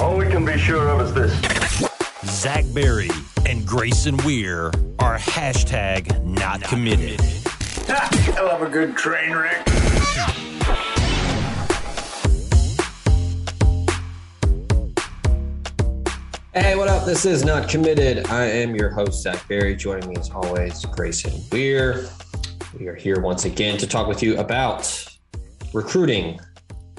All we can be sure of is this. Zach Berry and Grayson Weir are hashtag not committed. I love a good train wreck. Hey, what up? This is Not Committed. I am your host, Zach Berry. Joining me as always, Grayson Weir. We are here once again to talk with you about recruiting,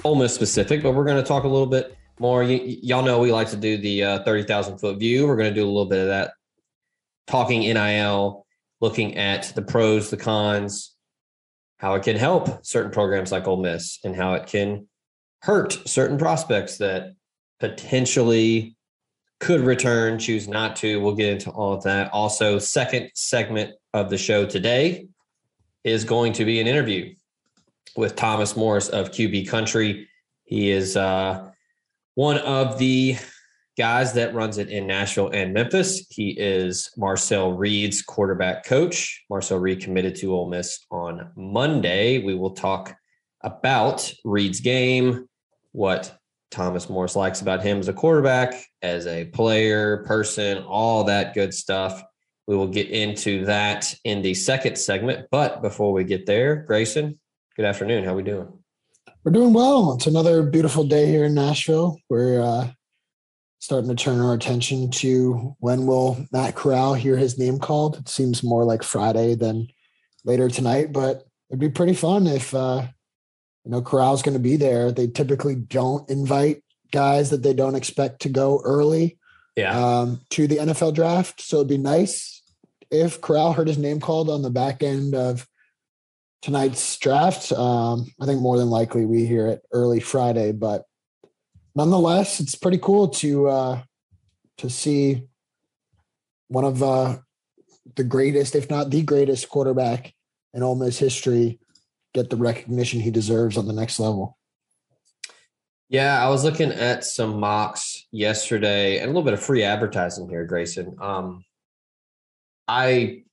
almost specific, but we're going to talk a little bit more. Y- y'all know we like to do the uh, 30,000 foot view. We're going to do a little bit of that, talking NIL, looking at the pros, the cons, how it can help certain programs like Ole Miss, and how it can hurt certain prospects that potentially could return, choose not to. We'll get into all of that. Also, second segment of the show today is going to be an interview with Thomas Morris of QB Country. He is uh, one of the guys that runs it in Nashville and Memphis. He is Marcel Reed's quarterback coach. Marcel Reed committed to Ole Miss on Monday. We will talk about Reed's game, what Thomas Morris likes about him as a quarterback, as a player, person, all that good stuff. We will get into that in the second segment. But before we get there, Grayson, good afternoon. How are we doing? We're doing well. It's another beautiful day here in Nashville. We're uh, starting to turn our attention to when will Matt Corral hear his name called. It seems more like Friday than later tonight, but it'd be pretty fun if uh, you know Corral's going to be there. They typically don't invite guys that they don't expect to go early Yeah. um, to the NFL draft. So it'd be nice if Corral heard his name called on the back end of tonight's draft. Um, I think more than likely we hear it early Friday, but nonetheless, it's pretty cool to uh, to see one of uh, the greatest, if not the greatest, quarterback in Ole Miss history get the recognition he deserves on the next level. Yeah, I was looking at some mocks yesterday and a little bit of free advertising here, Grayson. Um, I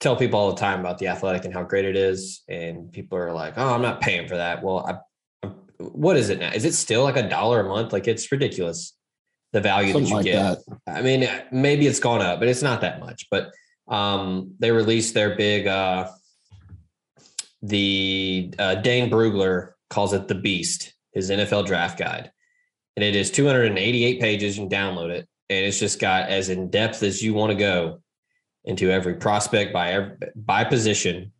tell people all the time about the athletic and how great it is, and people are like, "Oh, I'm not paying for that." Well, I, I, what is it now? Is it still like a dollar a month? Like it's ridiculous the value Something that you like get. that. I mean, maybe it's gone up, but it's not that much. But um, they released their big. Uh, the uh, Dane Brugler calls it the Beast, his NFL draft guide, and it is 288 pages. You can download it, and it's just got as in depth as you want to go into every prospect by by position.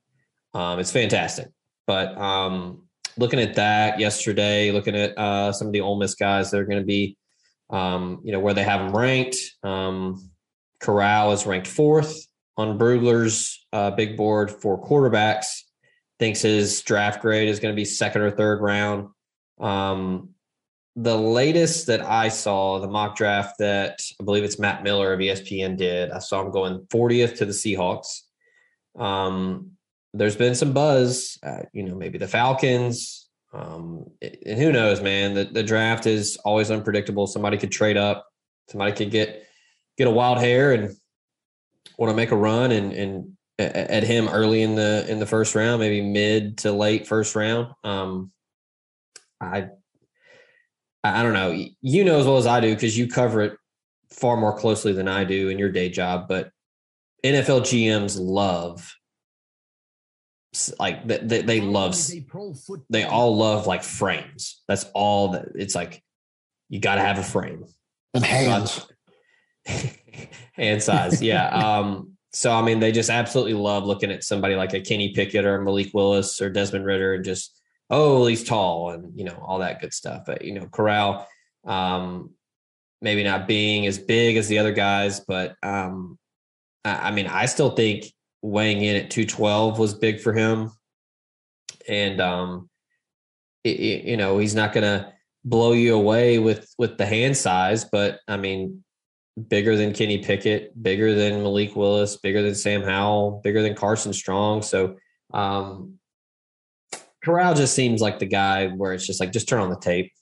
Um, it's fantastic. But um, looking at that yesterday, looking at uh, some of the Ole Miss guys that are going to be, um, you know, where they have them ranked. Um, Corral is ranked fourth on Brugler's uh, big board for quarterbacks. Thinks his draft grade is going to be second or third round. Um, the latest that I saw, the mock draft that I believe it's Matt Miller of ESPN did, I saw him going 40th to the Seahawks. Um, there's been some buzz, uh, you know, maybe the Falcons. Um, and who knows, man? The, the draft is always unpredictable. Somebody could trade up, somebody could get get a wild hair and want to make a run and and at him early in the in the first round, maybe mid to late first round. Um, I I don't know. You know as well as I do because you cover it far more closely than I do in your day job. But NFL GMs love like they, they, they love they all love like frames. That's all that it's like you got to have a frame and hands. hand size. Yeah. Um, so I mean, they just absolutely love looking at somebody like a Kenny Pickett or Malik Willis or Desmond Ridder and just, oh, he's tall and you know, all that good stuff. But you know, Corral, um, maybe not being as big as the other guys, but um, I, I mean, I still think weighing in at 212 was big for him. And um, it, it, you know, he's not gonna blow you away with with the hand size, but I mean, bigger than Kenny Pickett, bigger than Malik Willis, bigger than Sam Howell, bigger than Carson Strong. So um, Corral just seems like the guy where it's just like just turn on the tape.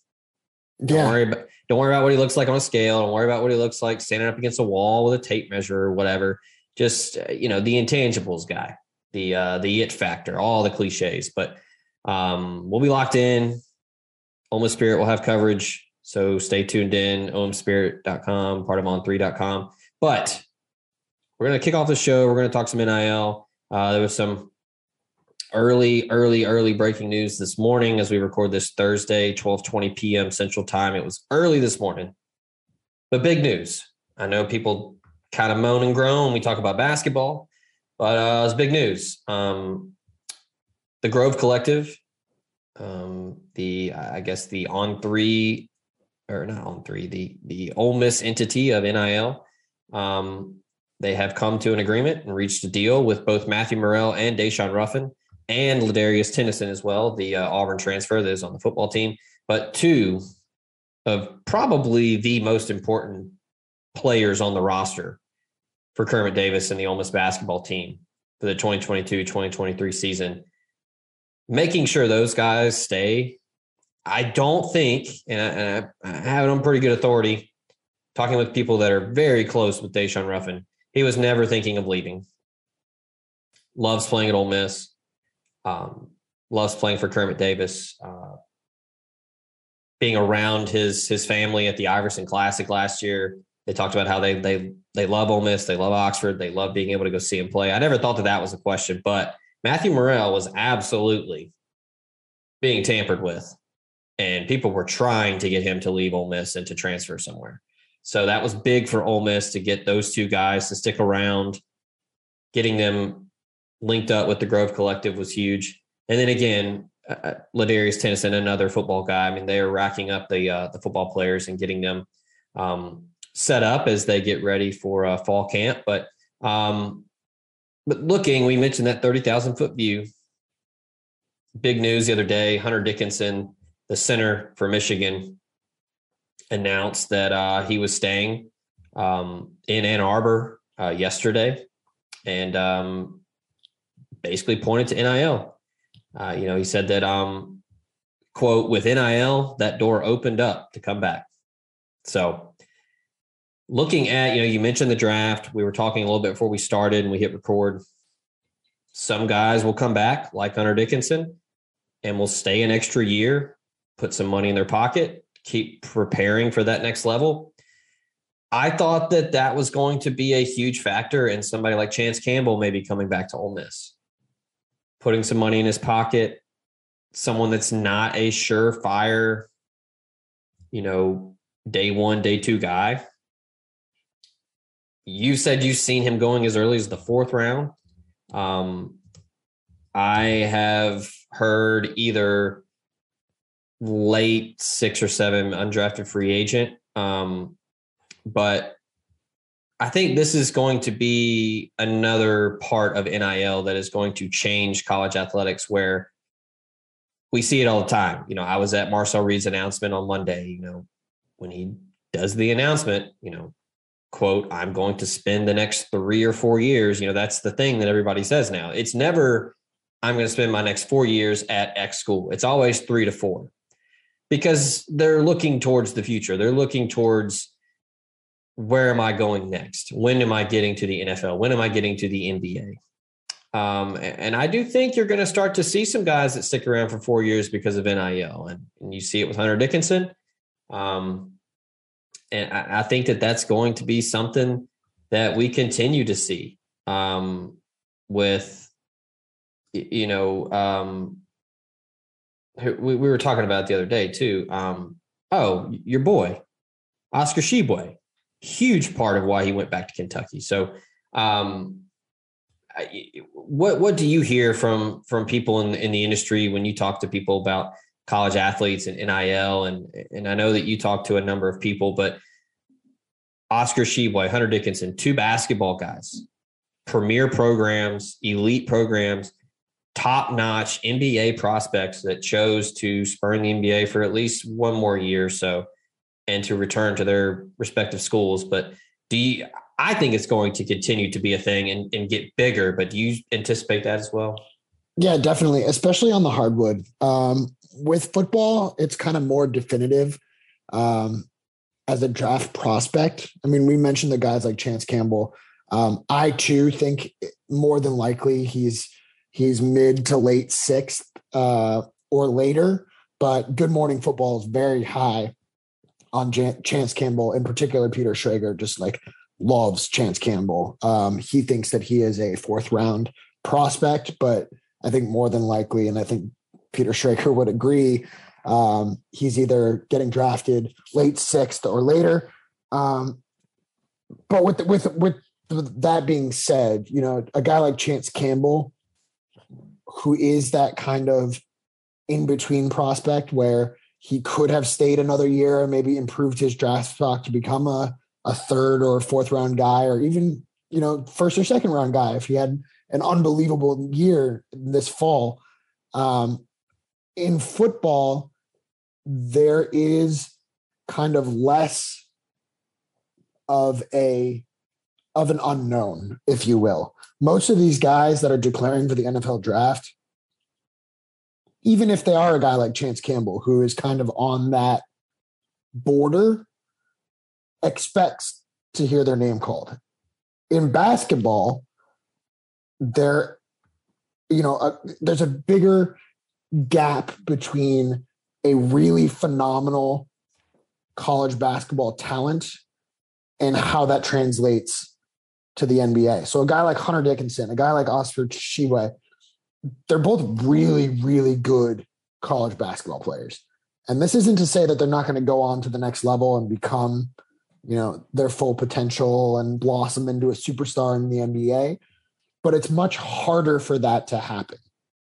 Don't Yeah. worry about don't worry about what he looks like on a scale. Don't worry about what he looks like standing up against a wall with a tape measure or whatever. Just uh, you know the intangibles guy, the uh, the it factor, all the cliches. But um, we'll be locked in. Miss Spirit will have coverage. So stay tuned in, omspirit.com, part of on3.com. But we're going to kick off the show. We're going to talk some NIL. Uh, there was some early, early, early breaking news this morning as we record this Thursday, 12:20 p.m. Central Time. It was early this morning, but big news. I know people kind of moan and groan we talk about basketball, but uh, it's big news. Um, the Grove Collective, um, the I guess the on three or not on three, the the Ole Miss entity of NIL. Um, they have come to an agreement and reached a deal with both Matthew Murrell and Daeshun Ruffin and Ladarius Tennyson as well, the uh, Auburn transfer that is on the football team. But two of probably the most important players on the roster for Kermit Davis and the Ole Miss basketball team for the 2022-2023 season. Making sure those guys stay. I don't think, and I, and I, have it on pretty good authority, talking with people that are very close with Daeshun Ruffin, he was never thinking of leaving. Loves playing at Ole Miss. Um, loves playing for Kermit Davis. Uh, being around his his family at the Iverson Classic last year, they talked about how they they they love Ole Miss, they love Oxford, they love being able to go see him play. I never thought that that was a question, but Matthew Murrell was absolutely being tampered with, and people were trying to get him to leave Ole Miss and to transfer somewhere. So that was big for Ole Miss to get those two guys to stick around. Getting them linked up with the Grove Collective was huge. And then again, uh, Ladarius Tennyson, another football guy. I mean, they are racking up the uh, the football players and getting them um, set up as they get ready for uh, fall camp. But um, but looking, we mentioned that thirty thousand foot view. Big news the other day: Hunter Dickinson, the center for Michigan, announced that uh, he was staying um, in Ann Arbor uh, yesterday, and um, basically pointed to NIL. Uh, you know, he said that, um, quote, with NIL, that door opened up to come back. So, looking at, you know, you mentioned the draft. We were talking a little bit before we started and we hit record. Some guys will come back, like Hunter Dickinson, and will stay an extra year, put some money in their pocket, keep preparing for that next level. I thought that that was going to be a huge factor in somebody like Chance Campbell maybe coming back to Ole Miss, putting some money in his pocket, someone that's not a surefire, you know, day one, day two guy. You said you've seen him going as early as the fourth round. Um, I have heard either late six or seven undrafted free agent. Um, but I think this is going to be another part of NIL that is going to change college athletics where we see it all the time. You know, I was at Marcel Reed's announcement on Monday, you know, when he does the announcement, you know, quote, I'm going to spend the next three or four years. You know, that's the thing that everybody says now. It's never, I'm going to spend my next four years at X school. It's always three to four because they're looking towards the future. They're looking towards where am I going next? When am I getting to the NFL? When am I getting to the NBA? Um, and I do think you're going to start to see some guys that stick around for four years because of NIL, and, and you see it with Hunter Dickinson. Um, and I, I, think that that's going to be something that we continue to see um, with, you know, um, we, we were talking about the other day too. Um, oh, your boy, Oscar Tshiebwe, huge part of why he went back to Kentucky. So, um, what what do you hear from from people in in the industry when you talk to people about college athletes and NIL and and I know that you talk to a number of people, but Oscar Tshiebwe, Hunter Dickinson, two basketball guys, premier programs, elite programs, top notch NBA prospects that chose to spurn the NBA for at least one more year or so and to return to their respective schools. But do you, I think it's going to continue to be a thing and, and get bigger, but do you anticipate that as well? Yeah, definitely, especially on the hardwood. Um, with football, it's kind of more definitive. Um, as a draft prospect. I mean, we mentioned the guys like Chance Campbell. Um, I too think more than likely he's he's mid to late sixth uh, or later. But Good Morning Football is very high on Jan- Chance Campbell, in particular. Peter Schrager just like loves Chance Campbell. Um, he thinks that he is a fourth round prospect, but I think more than likely, and I think Peter Schrager would agree, um, he's either getting drafted late sixth or later. Um, but with with with that being said, you know, a guy like Chance Campbell, who is that kind of in between prospect where he could have stayed another year and maybe improved his draft stock to become a, a third or fourth round guy or even, you know, first or second round guy if he had an unbelievable year this fall. Um, in football, there is kind of less of a of an unknown, if you will. Most of these guys that are declaring for the NFL draft, even if they are a guy like Chance Campbell, who is kind of on that border, expects to hear their name called. In basketball, there, you know, uh, there's a bigger gap between a really phenomenal college basketball talent and how that translates to the NBA. So a guy like Hunter Dickinson, a guy like Oscar Tshiebwe, they're both really, really good college basketball players. And this isn't to say that they're not going to go on to the next level and become, you know, their full potential and blossom into a superstar in the NBA. But it's much harder for that to happen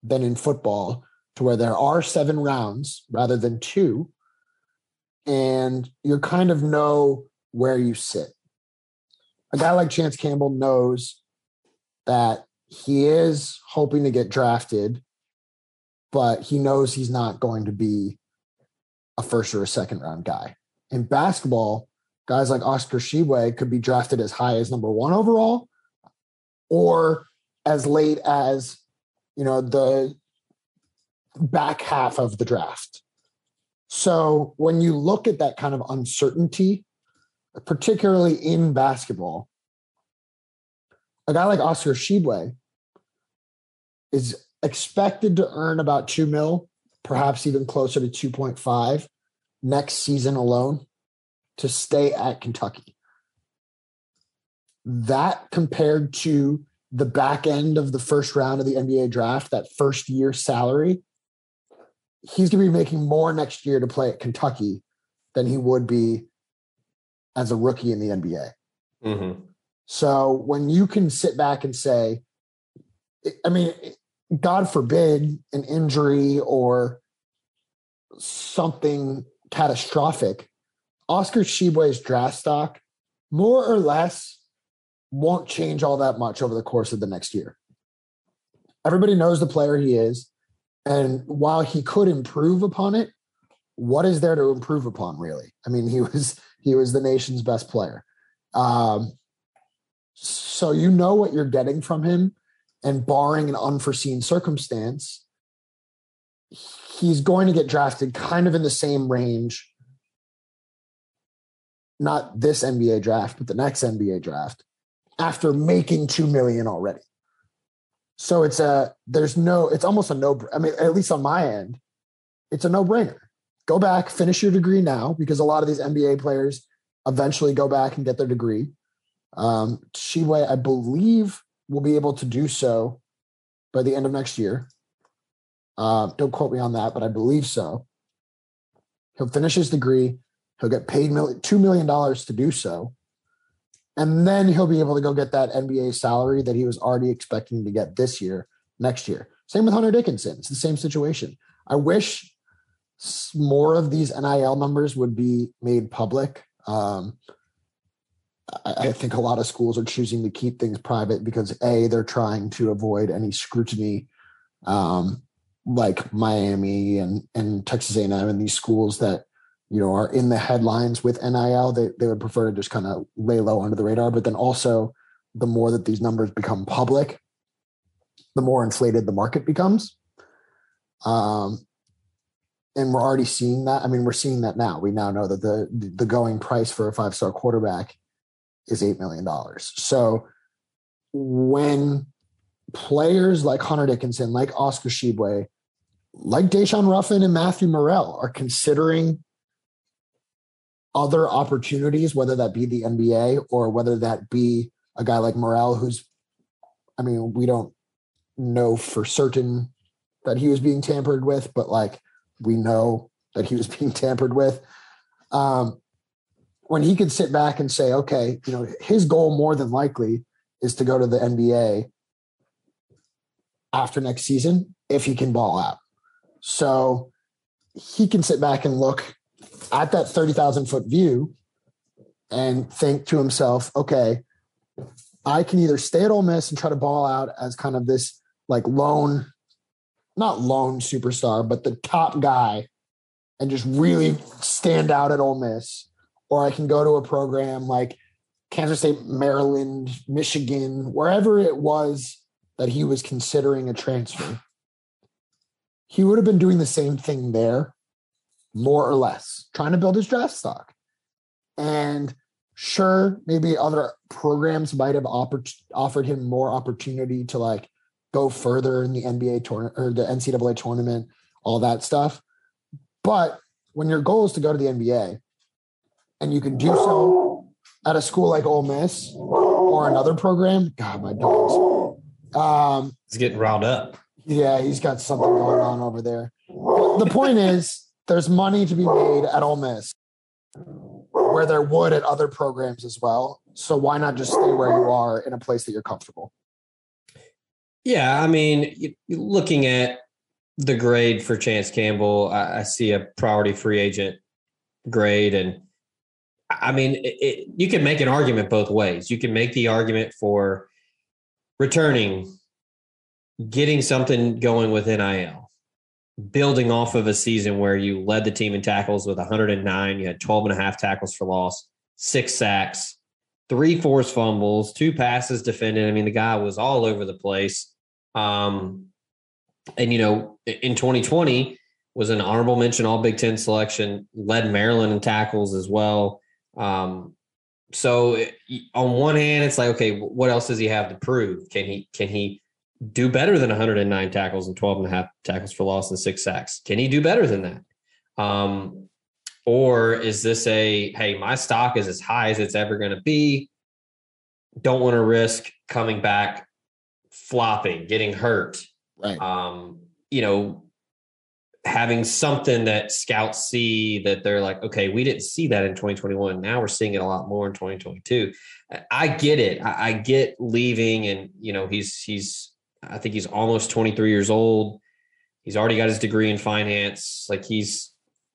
than in football, to where there are seven rounds rather than two, and you kind of know where you sit. A guy like Chance Campbell knows that he is hoping to get drafted, but he knows he's not going to be a first or a second round guy. In basketball, guys like Oscar Tshiebwe could be drafted as high as number one overall or as late as, you know, the back half of the draft. So when you look at that kind of uncertainty, particularly in basketball, a guy like Oscar Tshiebwe is expected to earn about two mil, perhaps even closer to 2.5 next season alone to stay at Kentucky. That compared to the back end of the first round of the NBA draft, that first year salary he's going to be making more next year to play at Kentucky than he would be as a rookie in the NBA. Mm-hmm. So when you can sit back and say, I mean, God forbid an injury or something catastrophic, Oscar Tshiebwe's draft stock more or less won't change all that much over the course of the next year. Everybody knows the player he is. And while he could improve upon it, what is there to improve upon really? I mean, he was he was the nation's best player. Um, so you know what you're getting from him, and barring an unforeseen circumstance, he's going to get drafted kind of in the same range. Not this NBA draft, but the next NBA draft after making 2 million already. So it's a there's no it's almost a no I mean at least on my end it's a no-brainer. Go back, finish your degree now because a lot of these NBA players eventually go back and get their degree. Um Tshiebwe, I believe will be able to do so by the end of next year. Uh, don't quote me on that, but I believe so. He'll finish his degree. He'll get paid $2 million to do so. And then he'll be able to go get that NBA salary that he was already expecting to get this year, next year. Same with Hunter Dickinson. It's the same situation. I wish more of these NIL numbers would be made public. Um, I think a lot of schools are choosing to keep things private because a they're trying to avoid any scrutiny, um, like Miami and and Texas A&M and these schools that you know are in the headlines with NIL. They they would prefer to just kind of lay low under the radar. But then also, the more that these numbers become public, the more inflated the market becomes. Um, and we're already seeing that. I mean, we're seeing that now. We now know that the the going price for a five star quarterback is $8 million. So when players like Hunter Dickinson, like Oscar Tshiebwe, like Daeshun Ruffin and Matthew Murrell are considering other opportunities, whether that be the NBA or whether that be a guy like Murrell, who's, I mean, we don't know for certain that he was being tampered with, but like we know that he was being tampered with. Um, when he could sit back and say, okay, you know, his goal more than likely is to go to the NBA after next season if he can ball out. So he can sit back and look at that 30,000 foot view and think to himself, okay, I can either stay at Ole Miss and try to ball out as kind of this like lone, not lone superstar, but the top guy and just really stand out at Ole Miss or I can go to a program like Kansas State, Maryland, Michigan, wherever it was that he was considering a transfer. He would have been doing the same thing there, more or less, trying to build his draft stock. And sure, maybe other programs might have oppor- offered him more opportunity to like go further in the NBA tournament or the NCAA tournament, all that stuff. But when your goal is to go to the NBA, and you can do so at a school like Ole Miss or another program. God, my dogs. Um, he's getting riled up. Yeah, he's got something going on over there. But the point is, there's money to be made at Ole Miss where there would at other programs as well. So why not just stay where you are in a place that you're comfortable? Yeah, I mean, looking at the grade for Chance Campbell, I, I see a priority free agent grade, and I mean, it, it, you can make an argument both ways. You can make the argument for returning, getting something going with NIL, building off of a season where you led the team in tackles with 109, you had 12 and a half tackles for loss, six sacks, three forced fumbles, two passes defended. I mean, the guy was all over the place. Um, and, you know, in 2020, was an honorable mention all Big Ten selection, led Maryland in tackles as well. Um, so on one hand, it's like, okay, what else does he have to prove? Can he can he do better than 109 tackles and 12 and a half tackles for loss and six sacks? Can he do better than that? Um, or is this a hey, my stock is as high as it's ever going to be? Don't want to risk coming back flopping, getting hurt. Right. Um, you know, having something that scouts see that they're like, okay, we didn't see that in 2021. Now we're seeing it a lot more in 2022. I get it. I, get leaving, and you know, he's he's I think he's almost 23 years old. He's already got his degree in finance. Like he's,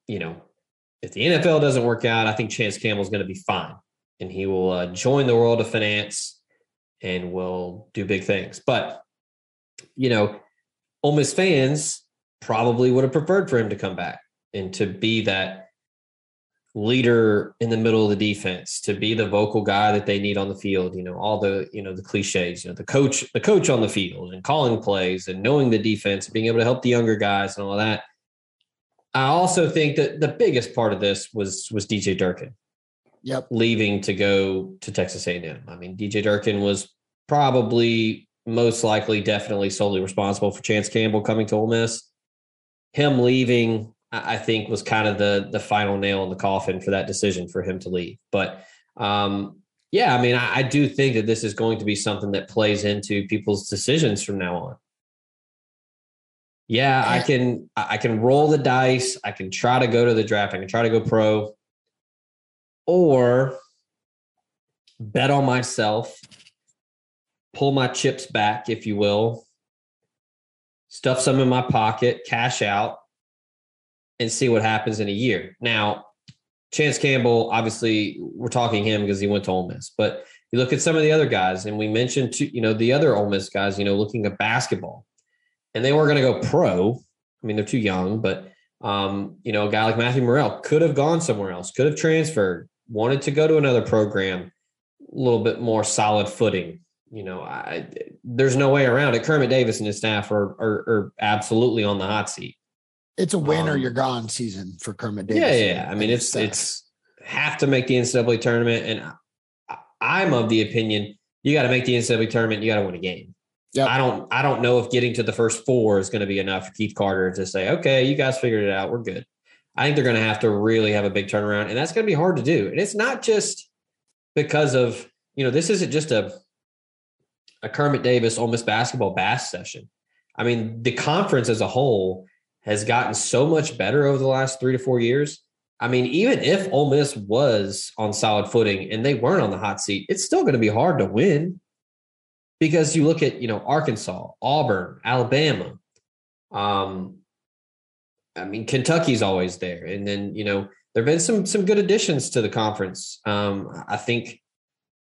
you know, if the NFL doesn't work out, I think Chance Campbell's going to be fine, and he will uh, join the world of finance and will do big things. But you know, Ole Miss fans probably would have preferred for him to come back and to be that leader in the middle of the defense, to be the vocal guy that they need on the field, you know, all the, you know, the cliches, you know, the coach, the coach on the field and calling plays and knowing the defense and being able to help the younger guys and all that. I also think that the biggest part of this was was DJ Durkin. Yep. Leaving to go to Texas A&M. I mean, DJ Durkin was probably most likely definitely solely responsible for Chance Campbell coming to Ole Miss him leaving, I think, was kind of the the final nail in the coffin for that decision for him to leave. But um, yeah, I mean, I, I do think that this is going to be something that plays into people's decisions from now on. yeah, I can I can roll the dice. I can try to go to the draft. I can try to go pro, or bet on myself, pull my chips back, if you will, stuff some in my pocket, cash out, and see what happens in a year. Now, Chance Campbell, obviously, we're talking him because he went to Ole Miss, but you look at some of the other guys, and we mentioned, two, you know, the other Ole Miss guys, you know, looking at basketball and they were going to go pro. I mean, they're too young, but um, you know, a guy like Matthew Murrell could have gone somewhere else, could have transferred, wanted to go to another program, a little bit more solid footing. You know, I, there's no way around it. Kermit Davis and his staff are, are, are absolutely on the hot seat. It's a win um, or you're gone season for Kermit Davis. Yeah, yeah. I mean, it's staff. it's have to make the NCAA tournament, and I'm of the opinion you got to make the NCAA tournament. You got to win a game. Yep. I don't I don't know if getting to the first four is going to be enough for Keith Carter to say, okay, you guys figured it out. We're good. I think they're going to have to really have a big turnaround, and that's going to be hard to do. And it's not just because of you know this isn't just a a Kermit Davis Ole Miss basketball bass session. I mean, the conference as a whole has gotten so much better over the last three to four years. I mean, even if Ole Miss was on solid footing and they weren't on the hot seat, it's still going to be hard to win because you look at you know Arkansas, Auburn, Alabama. Um, I mean Kentucky's always there, and then you know there've been some some good additions to the conference. Um, I think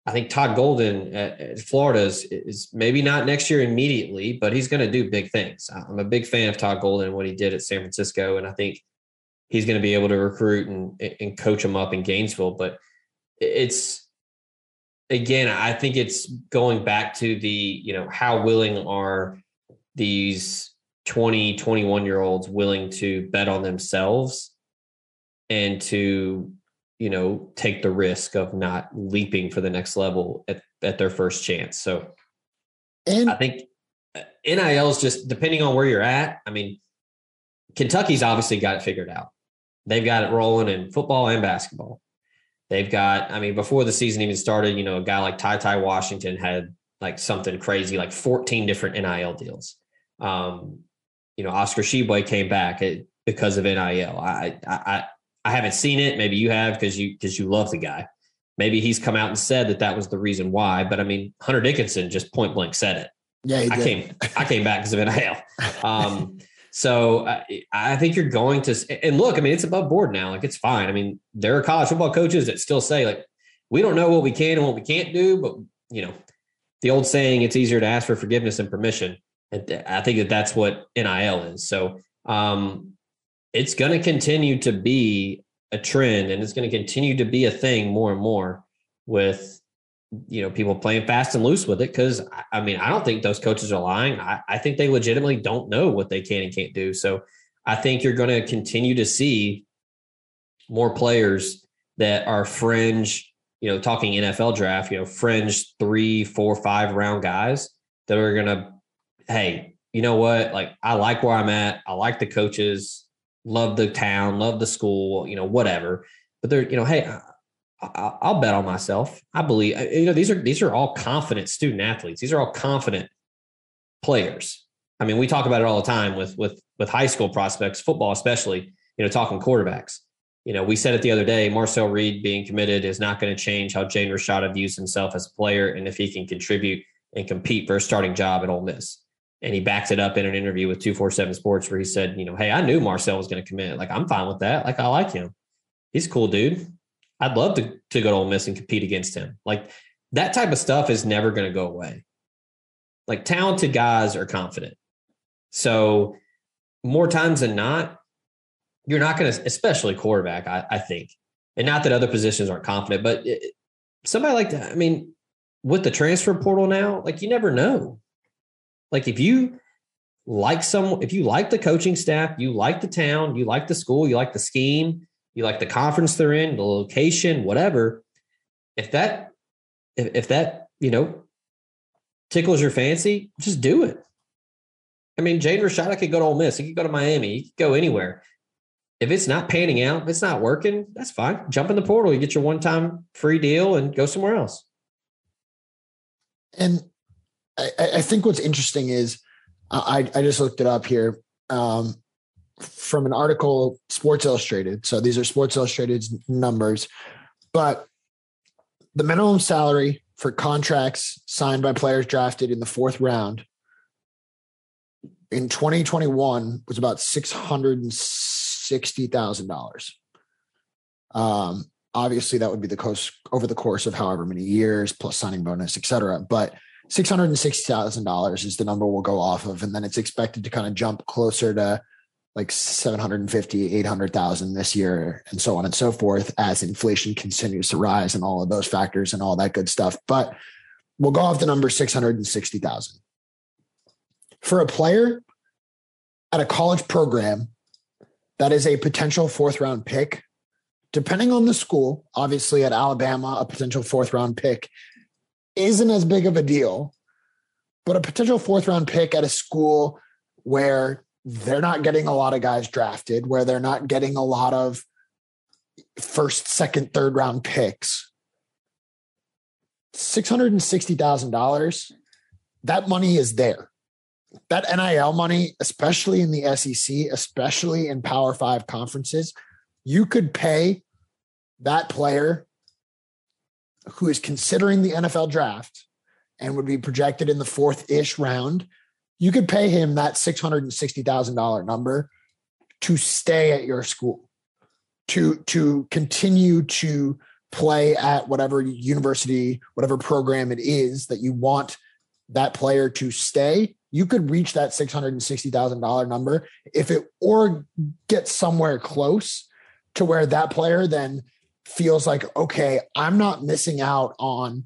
I think Todd Golden at, at Florida is, is, maybe not next year immediately, but he's going to do big things. I'm a big fan of Todd Golden and what he did at San Francisco, and I think he's going to be able to recruit and and coach them up in Gainesville. But it's again, I think it's going back to the, you know, how willing are these 20, 21 year olds willing to bet on themselves and to, you know, take the risk of not leaping for the next level at, at their first chance. So and I think uh, NIL is just depending on where you're at. I mean, Kentucky's obviously got it figured out. They've got it rolling in football and basketball. They've got, I mean, before the season even started, you know, a guy like Ty Ty Washington had like something crazy, like 14 different NIL deals. Um, you know, Oscar Tshiebwe came back because of NIL. I, I, I haven't seen it. Maybe you have because you because you love the guy. Maybe he's come out and said that that was the reason why. But I mean, Hunter Dickinson just point blank said it. Yeah, I came I came back because of NIL. Um, so uh, I think you're going to, and look, I mean, it's above board now. Like it's fine. I mean, there are college football coaches that still say like, we don't know what we can and what we can't do, but you know, the old saying, it's easier to ask for forgiveness and permission. And I think that that's what NIL is. So um, it's going to continue to be a trend and it's going to continue to be a thing more and more with you know people playing fast and loose with it because I mean I don't think those coaches are lying. I, I think they legitimately don't know what they can and can't do. So I think you're going to continue to see more players that are fringe. You know, talking NFL draft. You know, fringe three, four, five round guys that are going to, hey, you know what? Like I like where I'm at. I like the coaches. Love the town. Love the school. You know, whatever. But they're, you know, hey, I'll bet on myself. I believe uh, you know these are these are all confident student athletes. These are all confident players. I mean, we talk about it all the time with with with high school prospects, football especially. You know, talking quarterbacks. You know, we said it the other day. Marcel Reed being committed is not going to change how Jaden Rashada views himself as a player, and if he can contribute and compete for a starting job at Ole Miss. And he backed it up in an interview with 247 Sports where he said, you know, hey, I knew Marcel was going to commit. Like, I'm fine with that. Like, I like him. He's a cool dude. I'd love to, to go to Ole Miss and compete against him. Like that type of stuff is never going to go away. Like talented guys are confident. So more times than not, you're not going to, especially quarterback, I, I, think. And not that other positions aren't confident, but it, somebody like that, I mean, with the transfer portal now, like you never know. Like if you like some, if you like the coaching staff, you like the town, you like the school, you like the scheme, you like the conference they're in, the location, whatever. If that, if, if that, you know, tickles your fancy, just do it. I mean, Jaden Rashada could go to Ole Miss. He could go to Miami. He could go anywhere. If it's not panning out, if it's not working, that's fine. Jump in the portal. You get your one time free deal and go somewhere else. And I, I think what's interesting is I, I just looked it up here. um, from an article, Sports Illustrated. So these are Sports Illustrated's numbers, but the minimum salary for contracts signed by players drafted in the fourth round in 2021 was about $660,000. Um, obviously that would be the course over the course of however many years plus signing bonus, et cetera. But $660,000 is the number we'll go off of. And then it's expected to kind of jump closer to like 750, 800,000 this year and so on and so forth as inflation continues to rise and all of those factors and all that good stuff. But we'll go off the number 660,000. For a player at a college program that is a potential fourth round pick, depending on the school, obviously at Alabama, a potential fourth round pick isn't as big of a deal, but a potential fourth round pick at a school where they're not getting a lot of guys drafted, where they're not getting a lot of first, second, third round picks. $660,000, that money is there. That NIL money, especially in the SEC, especially in Power Five conferences, you could pay that player who is considering the NFL draft and would be projected in the fourth ish round you could pay him that $660,000 number to stay at your school, to, to continue to play at whatever university, whatever program it is that you want that player to stay. You could reach that $660,000 number if it or get somewhere close to where that player then feels like, okay, I'm not missing out on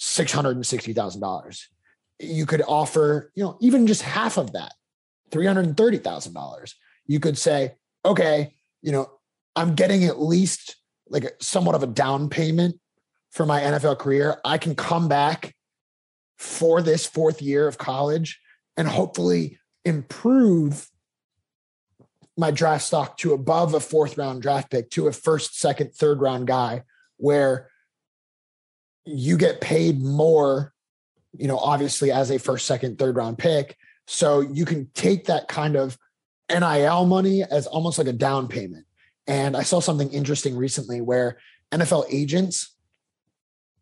$660,000 you could offer, you know, even just half of that, $330,000. You could say, okay, you know, I'm getting at least like somewhat of a down payment for my NFL career. I can come back for this fourth year of college and hopefully improve my draft stock to above a fourth round draft pick to a first, second, third round guy where you get paid more you know, obviously as a first, second, third round pick. So you can take that kind of NIL money as almost like a down payment. And I saw something interesting recently where NFL agents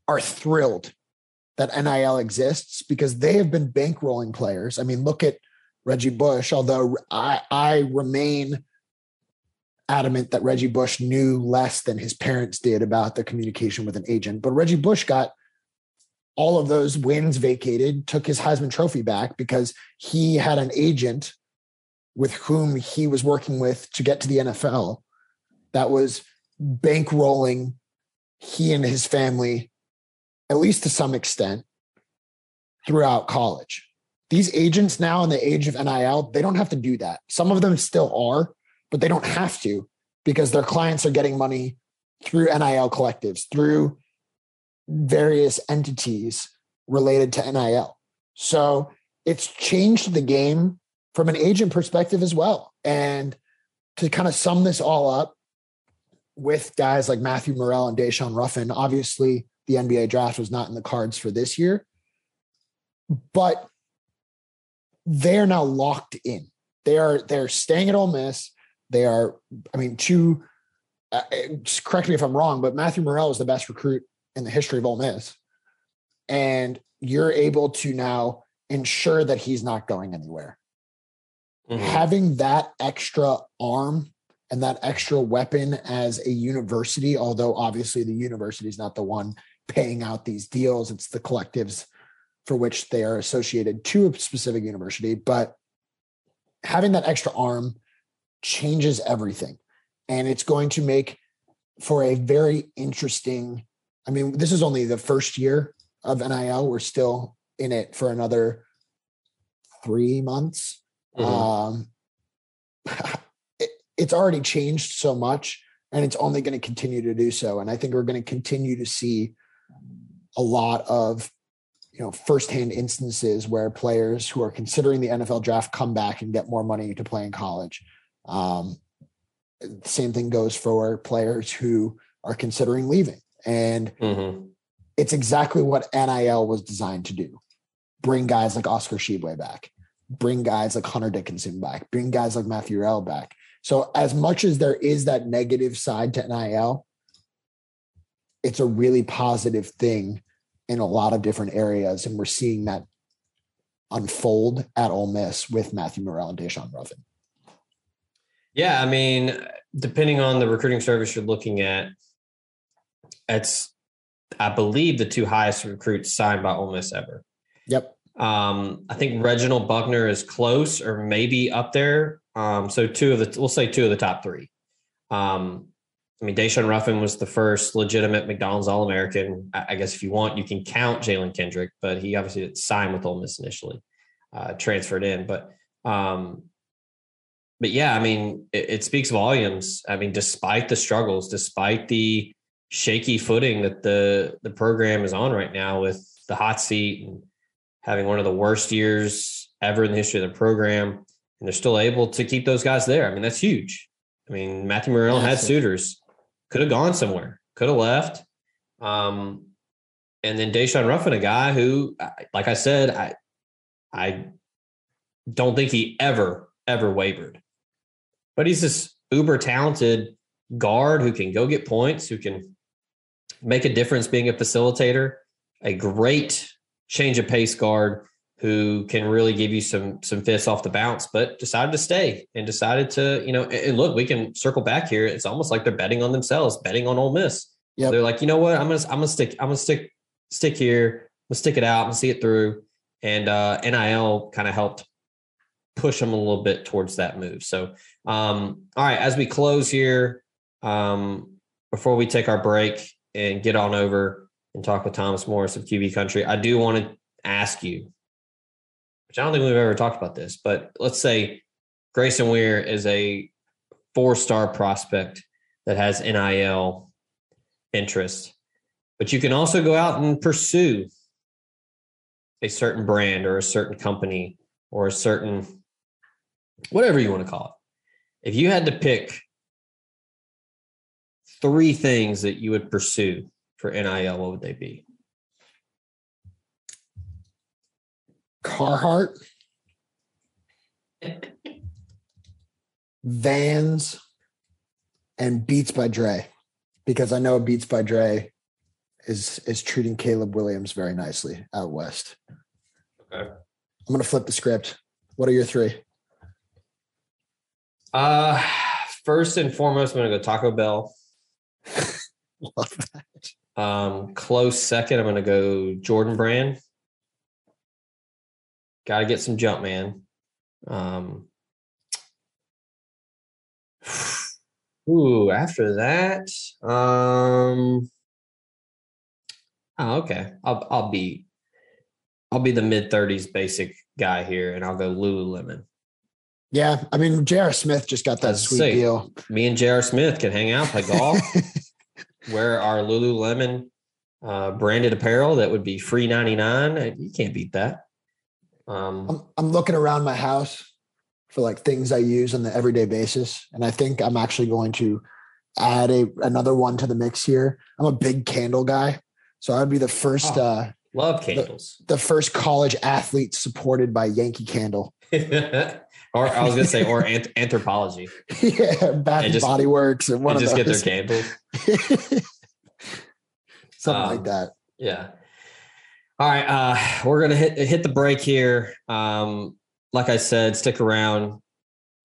are thrilled that NIL exists because they have been bankrolling players. I mean, look at Reggie Bush, although I, I remain adamant that Reggie Bush knew less than his parents did about the communication with an agent. But Reggie Bush got all of those wins vacated, took his Heisman Trophy back because he had an agent with whom he was working with to get to the NFL that was bankrolling he and his family, at least to some extent, throughout college. These agents now in the age of NIL, they don't have to do that. Some of them still are, but they don't have to because their clients are getting money through NIL collectives, through various entities related to NIL. So it's changed the game from an agent perspective as well. And to kind of sum this all up with guys like Matthew Murrell and Daeshun Ruffin, obviously the NBA draft was not in the cards for this year, but they're now locked in. They are they're staying at Ole Miss. They are, I mean, to uh, correct me if I'm wrong, but Matthew Murrell is the best recruit in the history of Ole Miss. And you're able to now ensure that he's not going anywhere. Mm-hmm. Having that extra arm and that extra weapon as a university, although obviously the university is not the one paying out these deals, it's the collectives for which they are associated to a specific university. But having that extra arm changes everything. And it's going to make for a very interesting I mean, this is only the first year of NIL. We're still in it for another three months. Mm-hmm. Um, it, it's already changed so much, and it's only going to continue to do so. And I think we're going to continue to see a lot of you know firsthand instances where players who are considering the NFL draft come back and get more money to play in college. Um, same thing goes for players who are considering leaving. And mm-hmm. it's exactly what NIL was designed to do bring guys like Oscar Tshiebwe back, bring guys like Hunter Dickinson back, bring guys like Matthew Rell back. So as much as there is that negative side to NIL, it's a really positive thing in a lot of different areas, and we're seeing that unfold at Ole Miss with Matthew Murrell and Daeshun Ruffin. Yeah, I mean, depending on the recruiting service you're looking at, it's I believe the two highest recruits signed by Ole Miss ever. Yep. Um, I think Reginald Buckner is close or maybe up there. Um, so two of the we'll say two of the top three. Um, I mean, Daeshun Ruffin was the first legitimate McDonald's All American. I, guess if you want, you can count Jalen Kendrick, but he obviously signed with Ole Miss initially, uh, transferred in. But um, but yeah, I mean, it, it, speaks volumes. I mean, despite the struggles, despite the shaky footing that the the program is on right now with the hot seat and having one of the worst years ever in the history of the program, and they're still able to keep those guys there. I mean, that's huge. I mean, Matthew Murrell had suitors, could have gone somewhere, could have left. Um, and then Daeshun Ruffin, a guy who, like I said, I I don't think he ever ever wavered but he's this uber talented guard who can go get points, who can make a difference being a facilitator, a great change of pace guard who can really give you some some fists off the bounce, but decided to stay and decided to, you know, and look, we can circle back here. It's almost like they're betting on themselves, betting on Ole Miss. Yep. They're like, you know what, I'm gonna I'm gonna stick, I'm gonna stick stick here, I'm gonna stick it out, I'm see it through. And uh NIL kind of helped push them a little bit towards that move. So, um, all right, as we close here, um, before we take our break and get on over and talk with Thomas Morris of QB Country, I do want to ask you, which I don't think we've ever talked about this, but let's say Grayson Weir is a four star prospect that has NIL interest, but you can also go out and pursue a certain brand or a certain company or a certain whatever you want to call it. If you had to pick three things that you would pursue for NIL, what would they be? Carhartt, Vans, and Beats by Dre, because I know Beats by Dre is is treating Caleb Williams very nicely out west. Okay. I'm gonna flip the script. What are your three? Uh first and foremost, I'm gonna go Taco Bell. Love that. Um, close second, I'm gonna go Jordan Brand. Gotta get some jump, man. Um Ooh, after that, um, oh, okay. I'll I'll be I'll be the mid thirties basic guy here, and I'll go Lululemon. Yeah, I mean, J.R. Smith just got that sweet say, deal. Me and J.R. Smith can hang out, play golf, wear our Lululemon uh, branded apparel that would be free ninety nine. You can't beat that. Um, I'm, I'm looking around my house for like things I use on the everyday basis, and I think I'm actually going to add a another one to the mix here. I'm a big candle guy, so I'd be the first. Oh, uh, love candles. The, the first college athlete supported by Yankee Candle. or I was gonna say, or Anthropologie, Yeah, Bath and, just, Body Works, and one and of just those. get their candles, something um, like that. Yeah. All right, uh, we're gonna hit hit the break here. Um, like I said, stick around.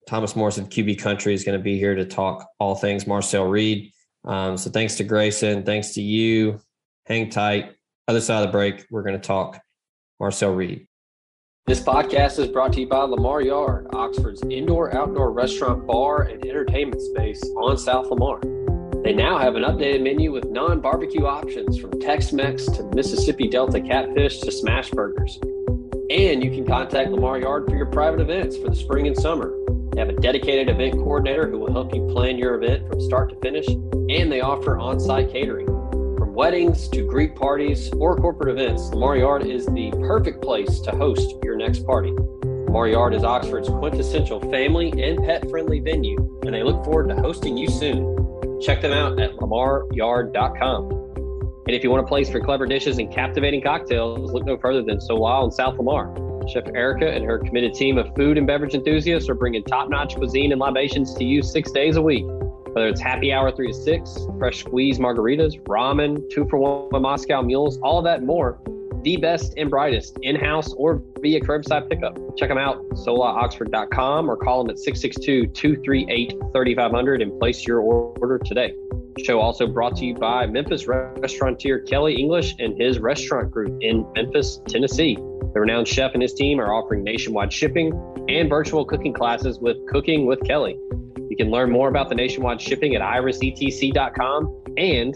Thomas Morrison, of QB Country, is going to be here to talk all things Marcel Reed. Um, so thanks to Grayson, thanks to you. Hang tight. Other side of the break, we're going to talk Marcel Reed. This podcast is brought to you by Lamar Yard, Oxford's indoor outdoor restaurant, bar, and entertainment space on South Lamar. They now have an updated menu with non barbecue options from Tex Mex to Mississippi Delta catfish to smash burgers. And you can contact Lamar Yard for your private events for the spring and summer. They have a dedicated event coordinator who will help you plan your event from start to finish, and they offer on site catering From weddings to Greek parties or corporate events, Lamar Yard is the perfect place to host your next party. Lamar Yard is Oxford's quintessential family and pet friendly venue, and they look forward to hosting you soon. Check them out at lamaryard.com. And if you want a place for clever dishes and captivating cocktails, look no further than Sola in South Lamar. Chef Erica and her committed team of food and beverage enthusiasts are bringing top notch cuisine and libations to you six days a week. Whether it's happy hour three to six, fresh squeeze margaritas, ramen, two for one Moscow mules, all that more, the best and brightest in house or via curbside pickup. Check them out, solaoxford.com or call them at 662 238 3500 and place your order today. Show also brought to you by Memphis restaurateur Kelly English and his restaurant group in Memphis, Tennessee. The renowned chef and his team are offering nationwide shipping and virtual cooking classes with Cooking with Kelly. You can learn more about the nationwide shipping at irisetc.com and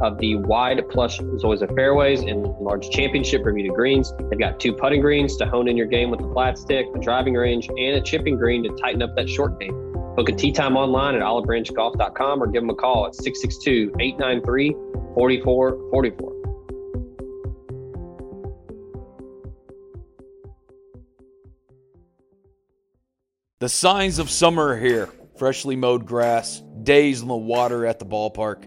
of the wide plush Zoysia fairways and large championship Bermuda greens. They've got two putting greens to hone in your game with the flat stick, a driving range, and a chipping green to tighten up that short game. Book a tee time online at olivebranchgolf.com or give them a call at 662 893 4444. The signs of summer are here freshly mowed grass, days in the water at the ballpark,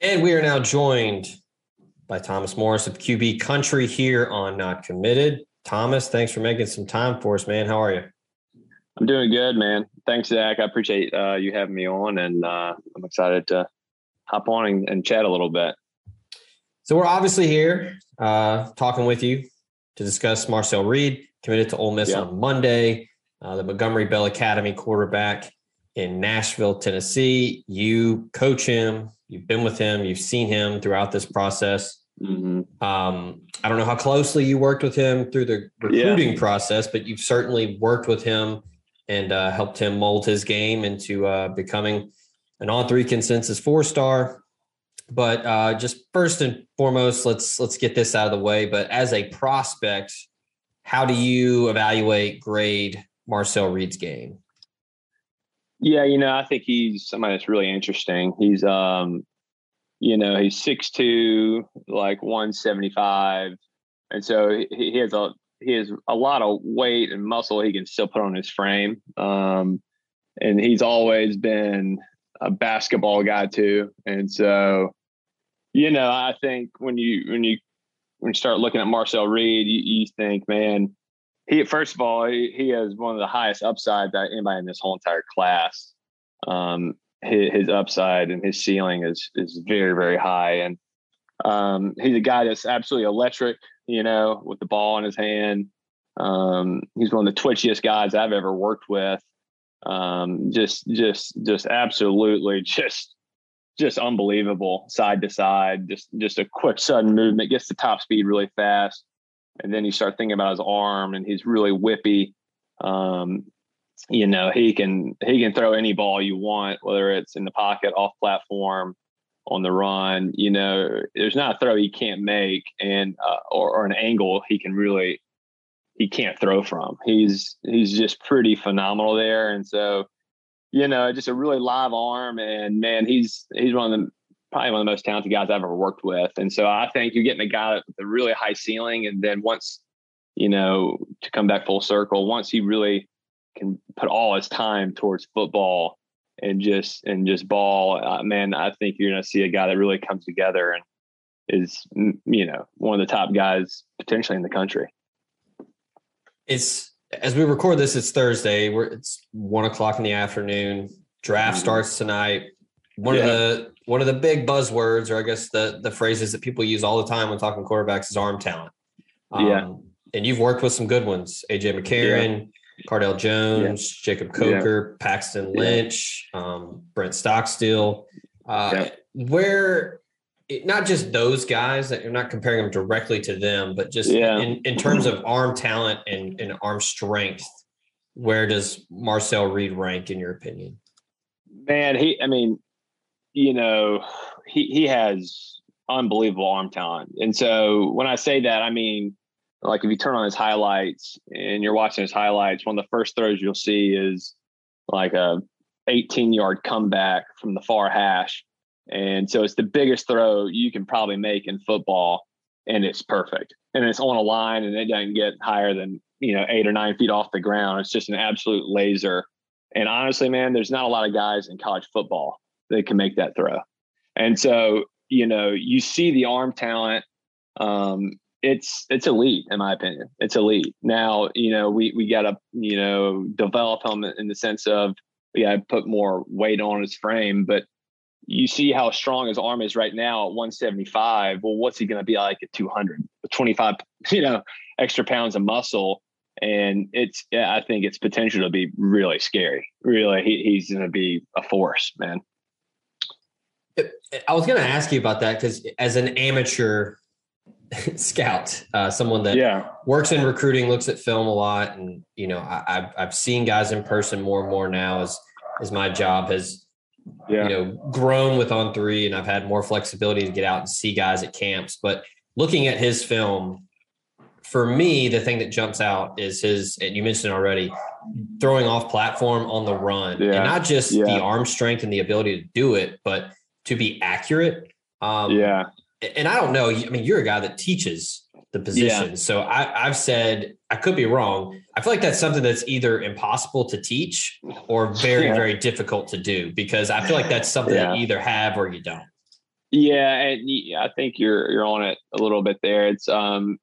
And we are now joined by Thomas Morris of QB Country here on Not Committed. Thomas, thanks for making some time for us, man. How are you? I'm doing good, man. Thanks, Zach. I appreciate uh, you having me on, and uh, I'm excited to hop on and, and, chat a little bit. So we're obviously here uh, talking with you to discuss Marcel Reed, committed to Ole Miss yeah. on Monday, uh, the Montgomery Bell Academy quarterback in Nashville, Tennessee. You coach him, You've been with him. You've seen him throughout this process. Mm-hmm. Um, I don't know how closely you worked with him through the recruiting yeah. process, but you've certainly worked with him and uh, helped him mold his game into uh, becoming an on three consensus four star. But uh, just first and foremost, let's let's get this out of the way. But as a prospect, how do you evaluate grade Marcel Reed's game? Yeah, you know, I think he's somebody that's really interesting. He's um, you know, he's six two, like one seventy five, and so he, he, has a he has a lot of weight and muscle he can still put on his frame. Um, and he's always been a basketball guy too, and so you know, I think when you when you when you start looking at Marcel Reed, you, you think, man, he first of all he, he has one of the highest upside that anybody in this whole entire class. Um, his, his upside and his ceiling is is very very high, and um, he's a guy that's absolutely electric. You know, with the ball in his hand, um, he's one of the twitchiest guys I've ever worked with. Um, just just just absolutely just just unbelievable side to side. Just just a quick sudden movement, gets the top speed really fast and then you start thinking about his arm and he's really whippy um, you know he can he can throw any ball you want whether it's in the pocket off platform on the run. You know, there's not a throw he can't make, and uh, or, or an angle he can really he can't throw from. He's he's just pretty phenomenal there, and so you know, just a really live arm, and man, he's he's one of the probably one of the most talented guys I've ever worked with, and so I think you're getting a guy with a really high ceiling, and then once you know to come back full circle, once he really can put all his time towards football and just and just ball, uh, man, I think you're going to see a guy that really comes together and is you know one of the top guys potentially in the country. It's as we record this, it's Thursday. We're it's one o'clock in the afternoon. Draft mm-hmm. starts tonight. One yeah. of the one of the big buzzwords, or I guess the the phrases that people use all the time when talking quarterbacks is arm talent. Um, yeah, and you've worked with some good ones: AJ McCarron, Cardale Jones, yeah. Jacob Coker, yeah. Paxton Lynch, um, Brent Stockstill. Uh, where not just those guys that you're not comparing them directly to them, but just yeah. in, in terms of arm talent and, and arm strength, where does Marcel Reed rank in your opinion? Man, he, I mean, you know, he, he has unbelievable arm talent. And so when I say that, I mean, like if you turn on his highlights and you're watching his highlights, one of the first throws you'll see is like a 18 yard comeback from the far hash and so it's the biggest throw you can probably make in football, and it's perfect. And it's on a line, and it doesn't get higher than you know eight or nine feet off the ground. It's just an absolute laser. And honestly, man, there's not a lot of guys in college football that can make that throw. And so you know you see the arm talent. Um, it's it's elite in my opinion. It's elite. Now you know we we got to you know develop him in the sense of we got to put more weight on his frame, but you see how strong his arm is right now at 175. Well, what's he going to be like at 200? 25, you know, extra pounds of muscle. And it's, yeah, I think it's potential to be really scary. Really, he, he's going to be a force, man. I was going to ask you about that because as an amateur scout, uh, someone that yeah. works in recruiting, looks at film a lot, and you know, I, have I've seen guys in person more and more now as as my job has yeah. you know, grown with on three and I've had more flexibility to get out and see guys at camps. But looking at his film, for me, the thing that jumps out is his, and you mentioned already, throwing off platform on the run. Yeah. And not just the arm strength and the ability to do it, but to be accurate. Um, yeah. And I don't know. I mean, you're a guy that teaches the position. Yeah. So I, I've said I could be wrong. I feel like that's something that's either impossible to teach or very, yeah. very difficult to do because I feel like that's something yeah. that you either have or you don't. Yeah, and I think you're you're on it a little bit there. It's um,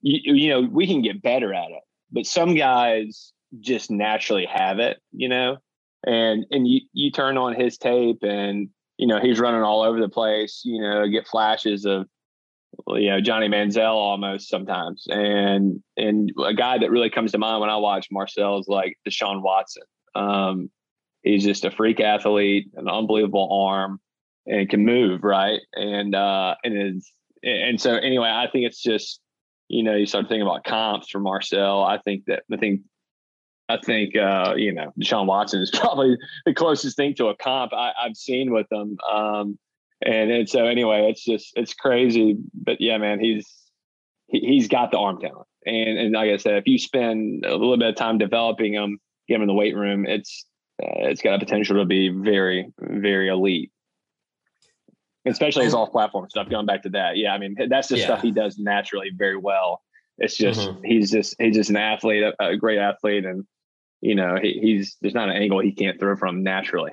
you, you know, we can get better at it, but some guys just naturally have it, you know, and and you you turn on his tape and you know he's running all over the place. You know, get flashes of you know Johnny Manziel almost sometimes, and and a guy that really comes to mind when I watch Marcel is like Deshaun Watson. Um, he's just a freak athlete, an unbelievable arm, and can move right, and uh, and is and so anyway, I think it's just you know you start thinking about comps for Marcel. I think that I think I think uh, you know Deshaun Watson is probably the closest thing to a comp I, have seen with them. Um, and, and so anyway, it's just it's crazy. But yeah, man, he's he, he's got the arm talent. And and like I said, if you spend a little bit of time developing him, get him in the weight room, it's uh, it's got a potential to be very very elite. Especially his off platform stuff. Going back to that, yeah, I mean that's the yeah. stuff he does naturally very well. It's just mm-hmm. he's just he's just an athlete, a, a great athlete, and you know he, he's there's not an angle he can't throw from naturally.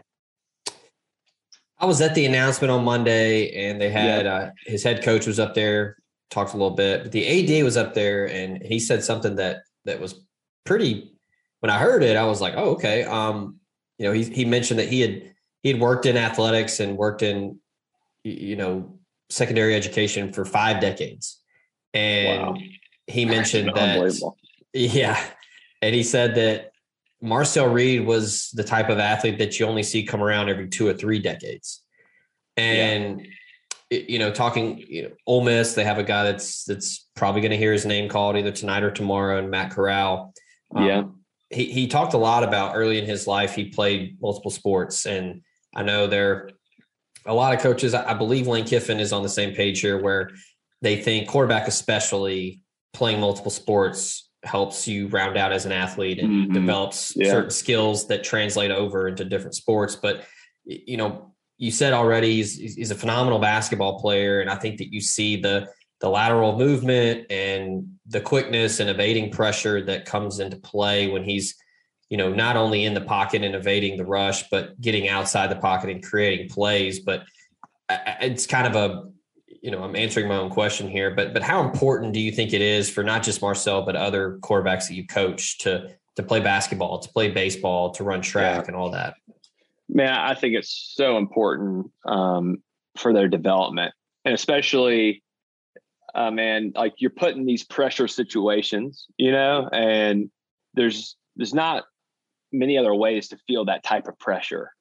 I was at the announcement on Monday, and they had yeah. uh, his head coach was up there, talked a little bit, but the AD was up there, and he said something that that was pretty. When I heard it, I was like, "Oh, okay." Um, you know, he he mentioned that he had he had worked in athletics and worked in you know secondary education for five decades, and wow. he mentioned that yeah, and he said that Marcel Reed was the type of athlete that you only see come around every two or three decades. And yeah. you know, talking you know, Ole Miss, they have a guy that's that's probably going to hear his name called either tonight or tomorrow, and Matt Corral. Um, yeah, he he talked a lot about early in his life he played multiple sports, and I know they're a lot of coaches, I believe Lane Kiffin is on the same page here where they think quarterback, especially playing multiple sports, helps you round out as an athlete and mm-hmm. develops yeah. certain skills that translate over into different sports. But, you know, you said already he's, he's a phenomenal basketball player. And I think that you see the, the lateral movement and the quickness and evading pressure that comes into play when he's you know not only in the pocket and evading the rush but getting outside the pocket and creating plays but it's kind of a you know i'm answering my own question here but but how important do you think it is for not just marcel but other quarterbacks that you coach to to play basketball to play baseball to run track yeah. and all that man i think it's so important um, for their development and especially uh, man, like you're put in these pressure situations, you know, and there's there's not many other ways to feel that type of pressure.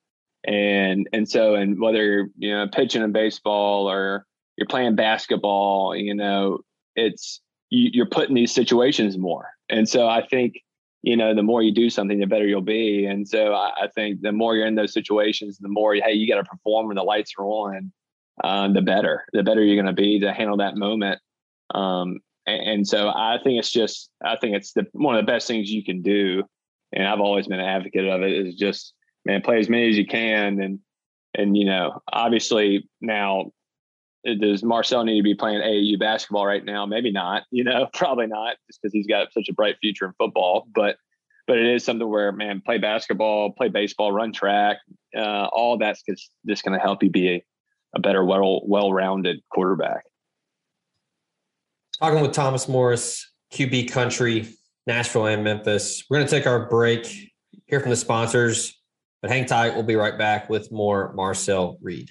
And and so and whether you're you know pitching in baseball or you're playing basketball, you know, it's you, you're put in these situations more. And so I think you know the more you do something, the better you'll be. And so I, I think the more you're in those situations, the more hey you got to perform when the lights are on um, the better, the better you're going to be to handle that moment. Um, and, and, so I think it's just, I think it's the one of the best things you can do. And I've always been an advocate of it is just, man, play as many as you can. And, and, you know, obviously now does Marcel need to be playing AAU basketball right now? Maybe not, you know, probably not just because he's got such a bright future in football, but, but it is something where, man, play basketball, play baseball, run track, uh, all that's just, going to help you be a, a better, well well rounded quarterback. Talking with Thomas Morris, QB Country, Nashville and Memphis. We're going to take our break, hear from the sponsors, but hang tight. We'll be right back with more Marcel Reed.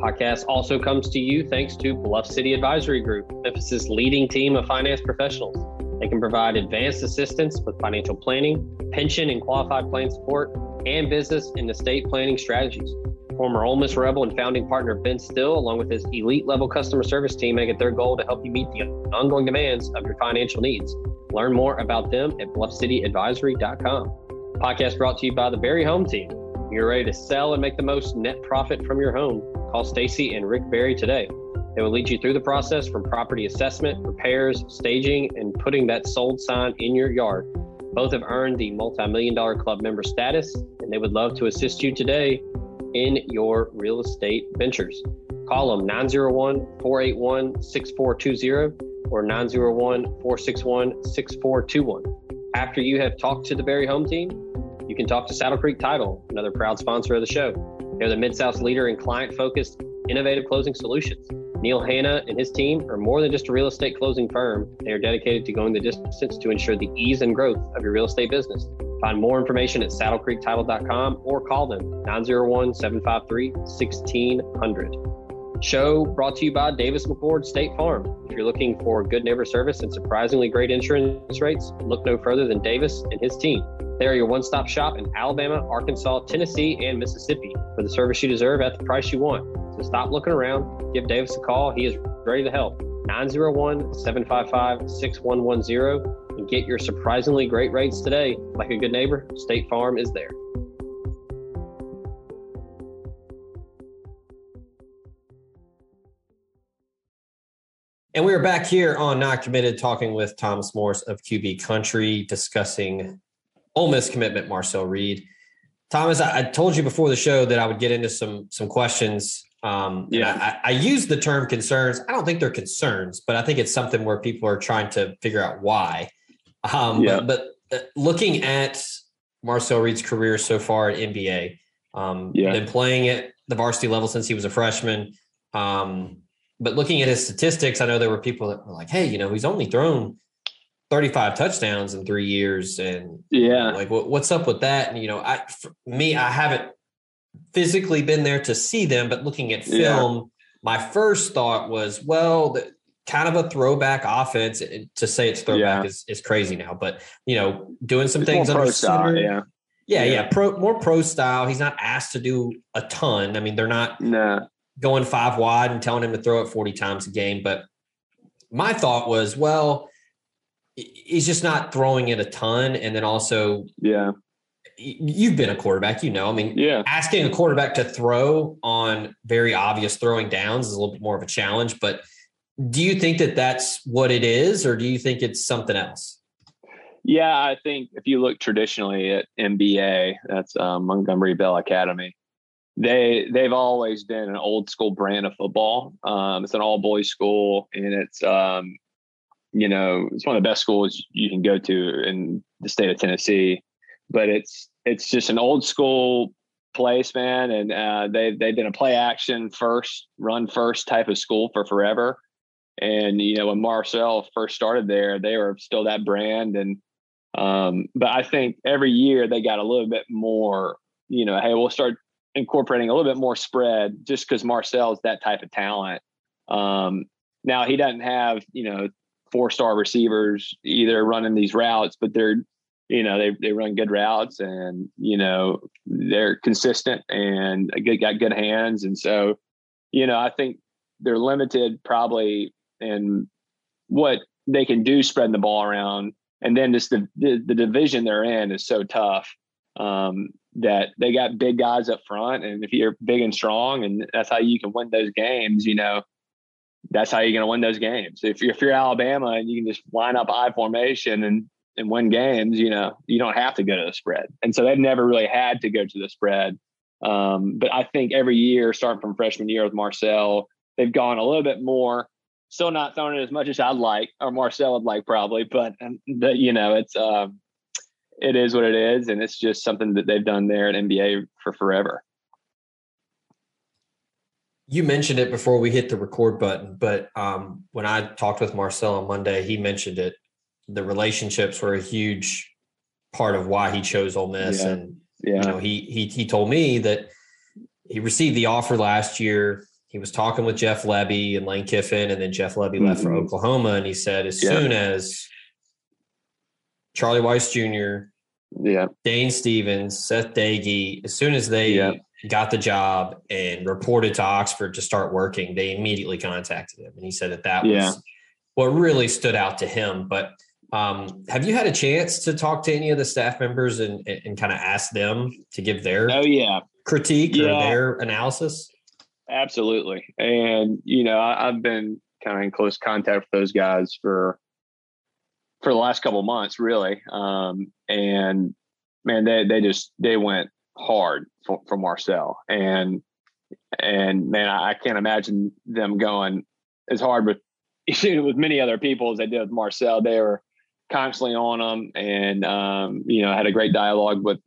Podcast also comes to you thanks to Bluff City Advisory Group, Memphis's leading team of finance professionals. They can provide advanced assistance with financial planning, pension and qualified plan support, and business and estate planning strategies. Former Ole Miss Rebel and founding partner Ben Still, along with his elite level customer service team, make it their goal to help you meet the ongoing demands of your financial needs. Learn more about them at bluffcityadvisory.com. Podcast brought to you by the Berry Home Team. You're ready to sell and make the most net profit from your home. Call Stacy and Rick Barry today. They will lead you through the process from property assessment, repairs, staging, and putting that sold sign in your yard. Both have earned the multi million dollar club member status, and they would love to assist you today in your real estate ventures. Call them 901 481 6420 or 901 461 6421. After you have talked to the Barry Home Team, can talk to Saddle Creek Title, another proud sponsor of the show. They're the Mid South's leader in client focused, innovative closing solutions. Neil Hanna and his team are more than just a real estate closing firm. They are dedicated to going the distance to ensure the ease and growth of your real estate business. Find more information at saddlecreektitle.com or call them 901 753 1600. Show brought to you by Davis McCord State Farm. If you're looking for good neighbor service and surprisingly great insurance rates, look no further than Davis and his team. They are your one stop shop in Alabama, Arkansas, Tennessee, and Mississippi for the service you deserve at the price you want. So stop looking around. Give Davis a call. He is ready to help. 901 755 6110 and get your surprisingly great rates today. Like a good neighbor, State Farm is there. And we are back here on Not Committed talking with Thomas Morris of QB Country discussing Ole Miss commitment Marcel Reed. Thomas, I, I told you before the show that I would get into some some questions. Um, yeah, I, I use the term concerns. I don't think they're concerns, but I think it's something where people are trying to figure out why. Um, yeah. But, but uh, looking at Marcel Reed's career so far at MBA, um, yeah. been playing at the varsity level since he was a freshman. Um, but looking at his statistics, I know there were people that were like, "Hey, you know, he's only thrown 35 touchdowns in three years," and yeah, like, what, what's up with that? And you know, I, me, I haven't physically been there to see them, but looking at film, yeah. my first thought was, well, the, kind of a throwback offense. Eh, to say it's throwback yeah. is, is crazy now, but you know, doing some it's things under style, yeah. Yeah, yeah, pro more pro style. He's not asked to do a ton. I mean, they're not nah. Going five wide and telling him to throw it 40 times a game. But my thought was, well, he's just not throwing it a ton. And then also, yeah, you've been a quarterback, you know. I mean, yeah, asking a quarterback to throw on very obvious throwing downs is a little bit more of a challenge. But do you think that that's what it is, or do you think it's something else? Yeah, I think if you look traditionally at MBA, that's um, Montgomery Bell Academy. They they've always been an old school brand of football. Um, it's an all boys school, and it's um, you know it's one of the best schools you can go to in the state of Tennessee. But it's it's just an old school place, man, and uh, they they've been a play action first, run first type of school for forever. And you know when Marcel first started there, they were still that brand, and um, but I think every year they got a little bit more, you know, hey, we'll start incorporating a little bit more spread just because Marcel's that type of talent. Um, now he doesn't have, you know, four star receivers either running these routes, but they're, you know, they, they run good routes and, you know, they're consistent and got good hands. And so, you know, I think they're limited probably in what they can do spreading the ball around and then just the, the, the division they're in is so tough um, that they got big guys up front, and if you're big and strong, and that's how you can win those games, you know, that's how you're going to win those games. If you're if you're Alabama and you can just line up I formation and and win games, you know, you don't have to go to the spread. And so they've never really had to go to the spread. Um, but I think every year, starting from freshman year with Marcel, they've gone a little bit more still not throwing it as much as I'd like, or Marcel would like probably, but um, the, you know, it's um, it is what it is, and it's just something that they've done there at MBA for forever. You mentioned it before we hit the record button, but um, when I talked with Marcel on Monday, he mentioned it. The relationships were a huge part of why he chose Ole Miss, yeah. and yeah. you know, he he he told me that he received the offer last year he was talking with Jeff Lebby and Lane Kiffin, and then Jeff Lebby mm-hmm. left for mm-hmm. Oklahoma. And he said, as yeah. soon as Charlie Weis Jr., yeah, Dane Stevens, Seth Doege, as soon as they yeah. got the job and reported to Oxford to start working, they immediately contacted him. And he said that that was what really stood out to him. But um, have you had a chance to talk to any of the staff members and, and, and kind of ask them to give their oh yeah critique or their analysis? Absolutely. And, you know, I, have been kind of in close contact with those guys for for the last couple months, really. Um, and man, they they just they went hard for, for Marcel. And and man, I, I can't imagine them going as hard with with many other people as they did with Marcel. They were constantly on them and um, you know, had a great dialogue with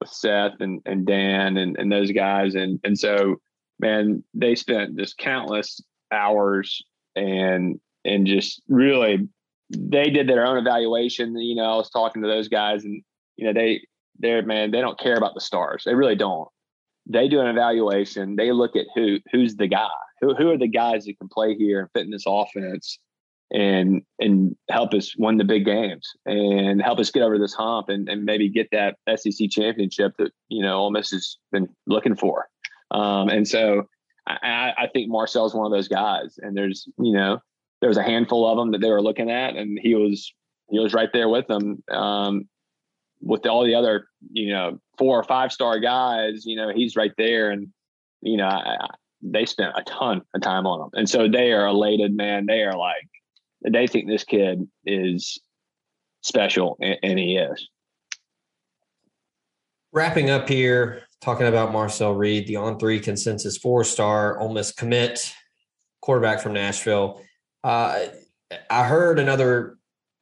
with Seth and, and Dan and, and those guys. And and so man, they spent just countless hours and and just really they did their own evaluation. You know, I was talking to those guys and you know, they they're man, they don't care about the stars. They really don't. They do an evaluation. They look at who who's the guy. Who who are the guys that can play here and fit in this offense and and help us win the big games and help us get over this hump and, and maybe get that SEC championship that you know Ole Miss has been looking for. Um, and so I, I think Marcel is one of those guys. And there's, you know, there was a handful of them that they were looking at, and he was he was right there with them. Um, with all the other, you know, four or five star guys, you know, he's right there, and you know, I, they spent a ton of time on him, and so they are elated, man. They are like, they think this kid is special, and, and he is. Wrapping up here, talking about Marcel Reed, the on three consensus four star Ole Miss commit quarterback from Nashville. Uh, I heard another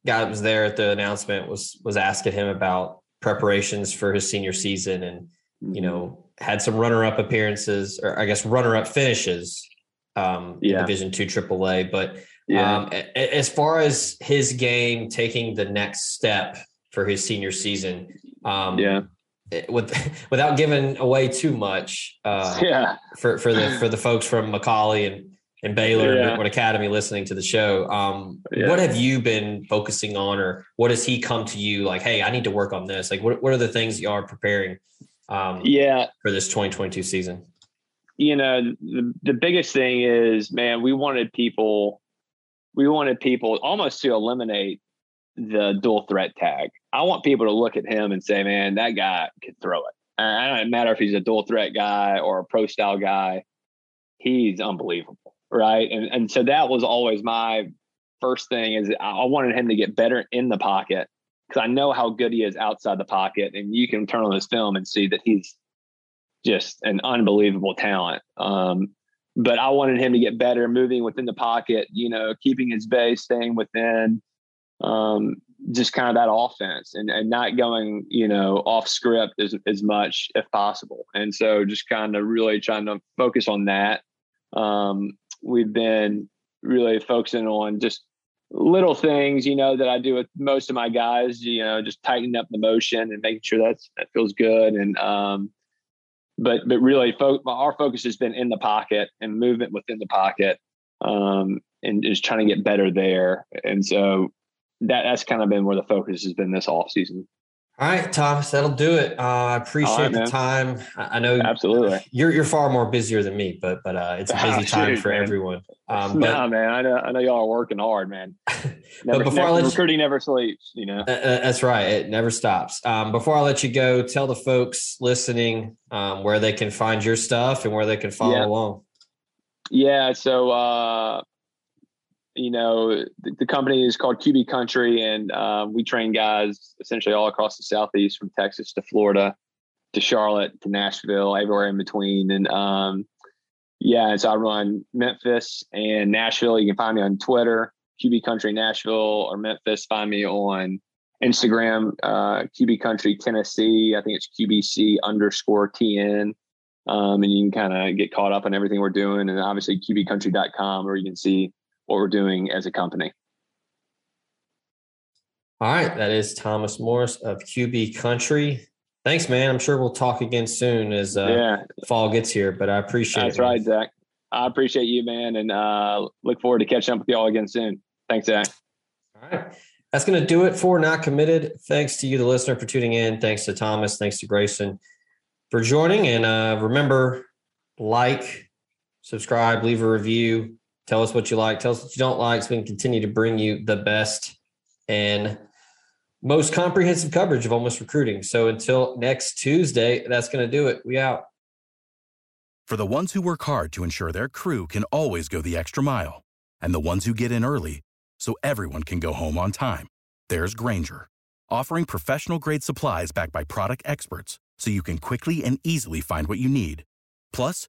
guy that was there at the announcement was was asking him about preparations for his senior season, and you know had some runner up appearances or I guess runner up finishes. Um, yeah. Division two AAA, but yeah. um, as far as his game taking the next step for his senior season, um, yeah with without giving away too much, uh, yeah, for for the for the folks from McCallie and and Baylor Yeah. Brentwood Academy listening to the show, um, Yeah. what have you been focusing on, or what has he come to you like? Hey, I need to work on this. Like, what what are the things you are preparing um, yeah. for this 2022 season? you know the, the biggest thing is man we wanted people we wanted people almost to eliminate the dual threat tag i want people to look at him and say man that guy can throw it it doesn't matter if he's a dual threat guy or a pro style guy he's unbelievable right and and so that was always my first thing is i wanted him to get better in the pocket because i know how good he is outside the pocket and you can turn on his film and see that he's just an unbelievable talent. Um, but I wanted him to get better moving within the pocket, you know, keeping his base, staying within um, just kind of that offense and, and not going, you know, off script as, as much if possible. And so just kind of really trying to focus on that. Um, we've been really focusing on just little things, you know, that I do with most of my guys, you know, just tightening up the motion and making sure that's, that feels good. And, um, but but really fo- our focus has been in the pocket and movement within the pocket um, and just trying to get better there and so that that's kind of been where the focus has been this off season All right, Thomas, that'll do it. Uh, I appreciate right, the time. I I know absolutely you're you're far more busier than me, but but uh, it's a busy Oh, time shoot, for man. everyone. Um, but nah, man I know I know y'all are working hard man never, before I never- let you- recruiting never sleeps you know Uh, uh, That's right. It never stops. Um, before I let you go, tell the folks listening um, where they can find your stuff and where they can follow Yeah. along. Yeah, so uh, you know the, the company is called QB Country, and uh, we train guys essentially all across the southeast, from Texas to Florida to Charlotte to Nashville, everywhere in between. And um, yeah, and so I run Memphis and Nashville. You can find me on Twitter, QB Country Nashville, or Memphis. Find me on Instagram, uh, QB Country Tennessee. I think it's QBC underscore TN. Um, and you can kind of get caught up on everything we're doing. And obviously, QBCountry.com, where you can see what we're doing as a company. All right. That is Thomas Morris of QB Country. Thanks, man. I'm sure we'll talk again soon as uh, yeah, fall gets here, but I appreciate that's it. right, Zach. I appreciate you, man, and uh, look forward to catching up with you all again soon. Thanks, Zach. All right. That's going to do it for Not Committed. Thanks to you, the listener, for tuning in. Thanks to Thomas. Thanks to Grayson for joining. And uh, remember, like, subscribe, leave a review. Tell us what you like. Tell us what you don't like so we can continue to bring you the best and most comprehensive coverage of Ole Miss recruiting. So until next Tuesday, that's going to do it. We out. For the ones who work hard to ensure their crew can always go the extra mile, and the ones who get in early so everyone can go home on time, there's Grainger, offering professional grade supplies backed by product experts so you can quickly and easily find what you need. Plus,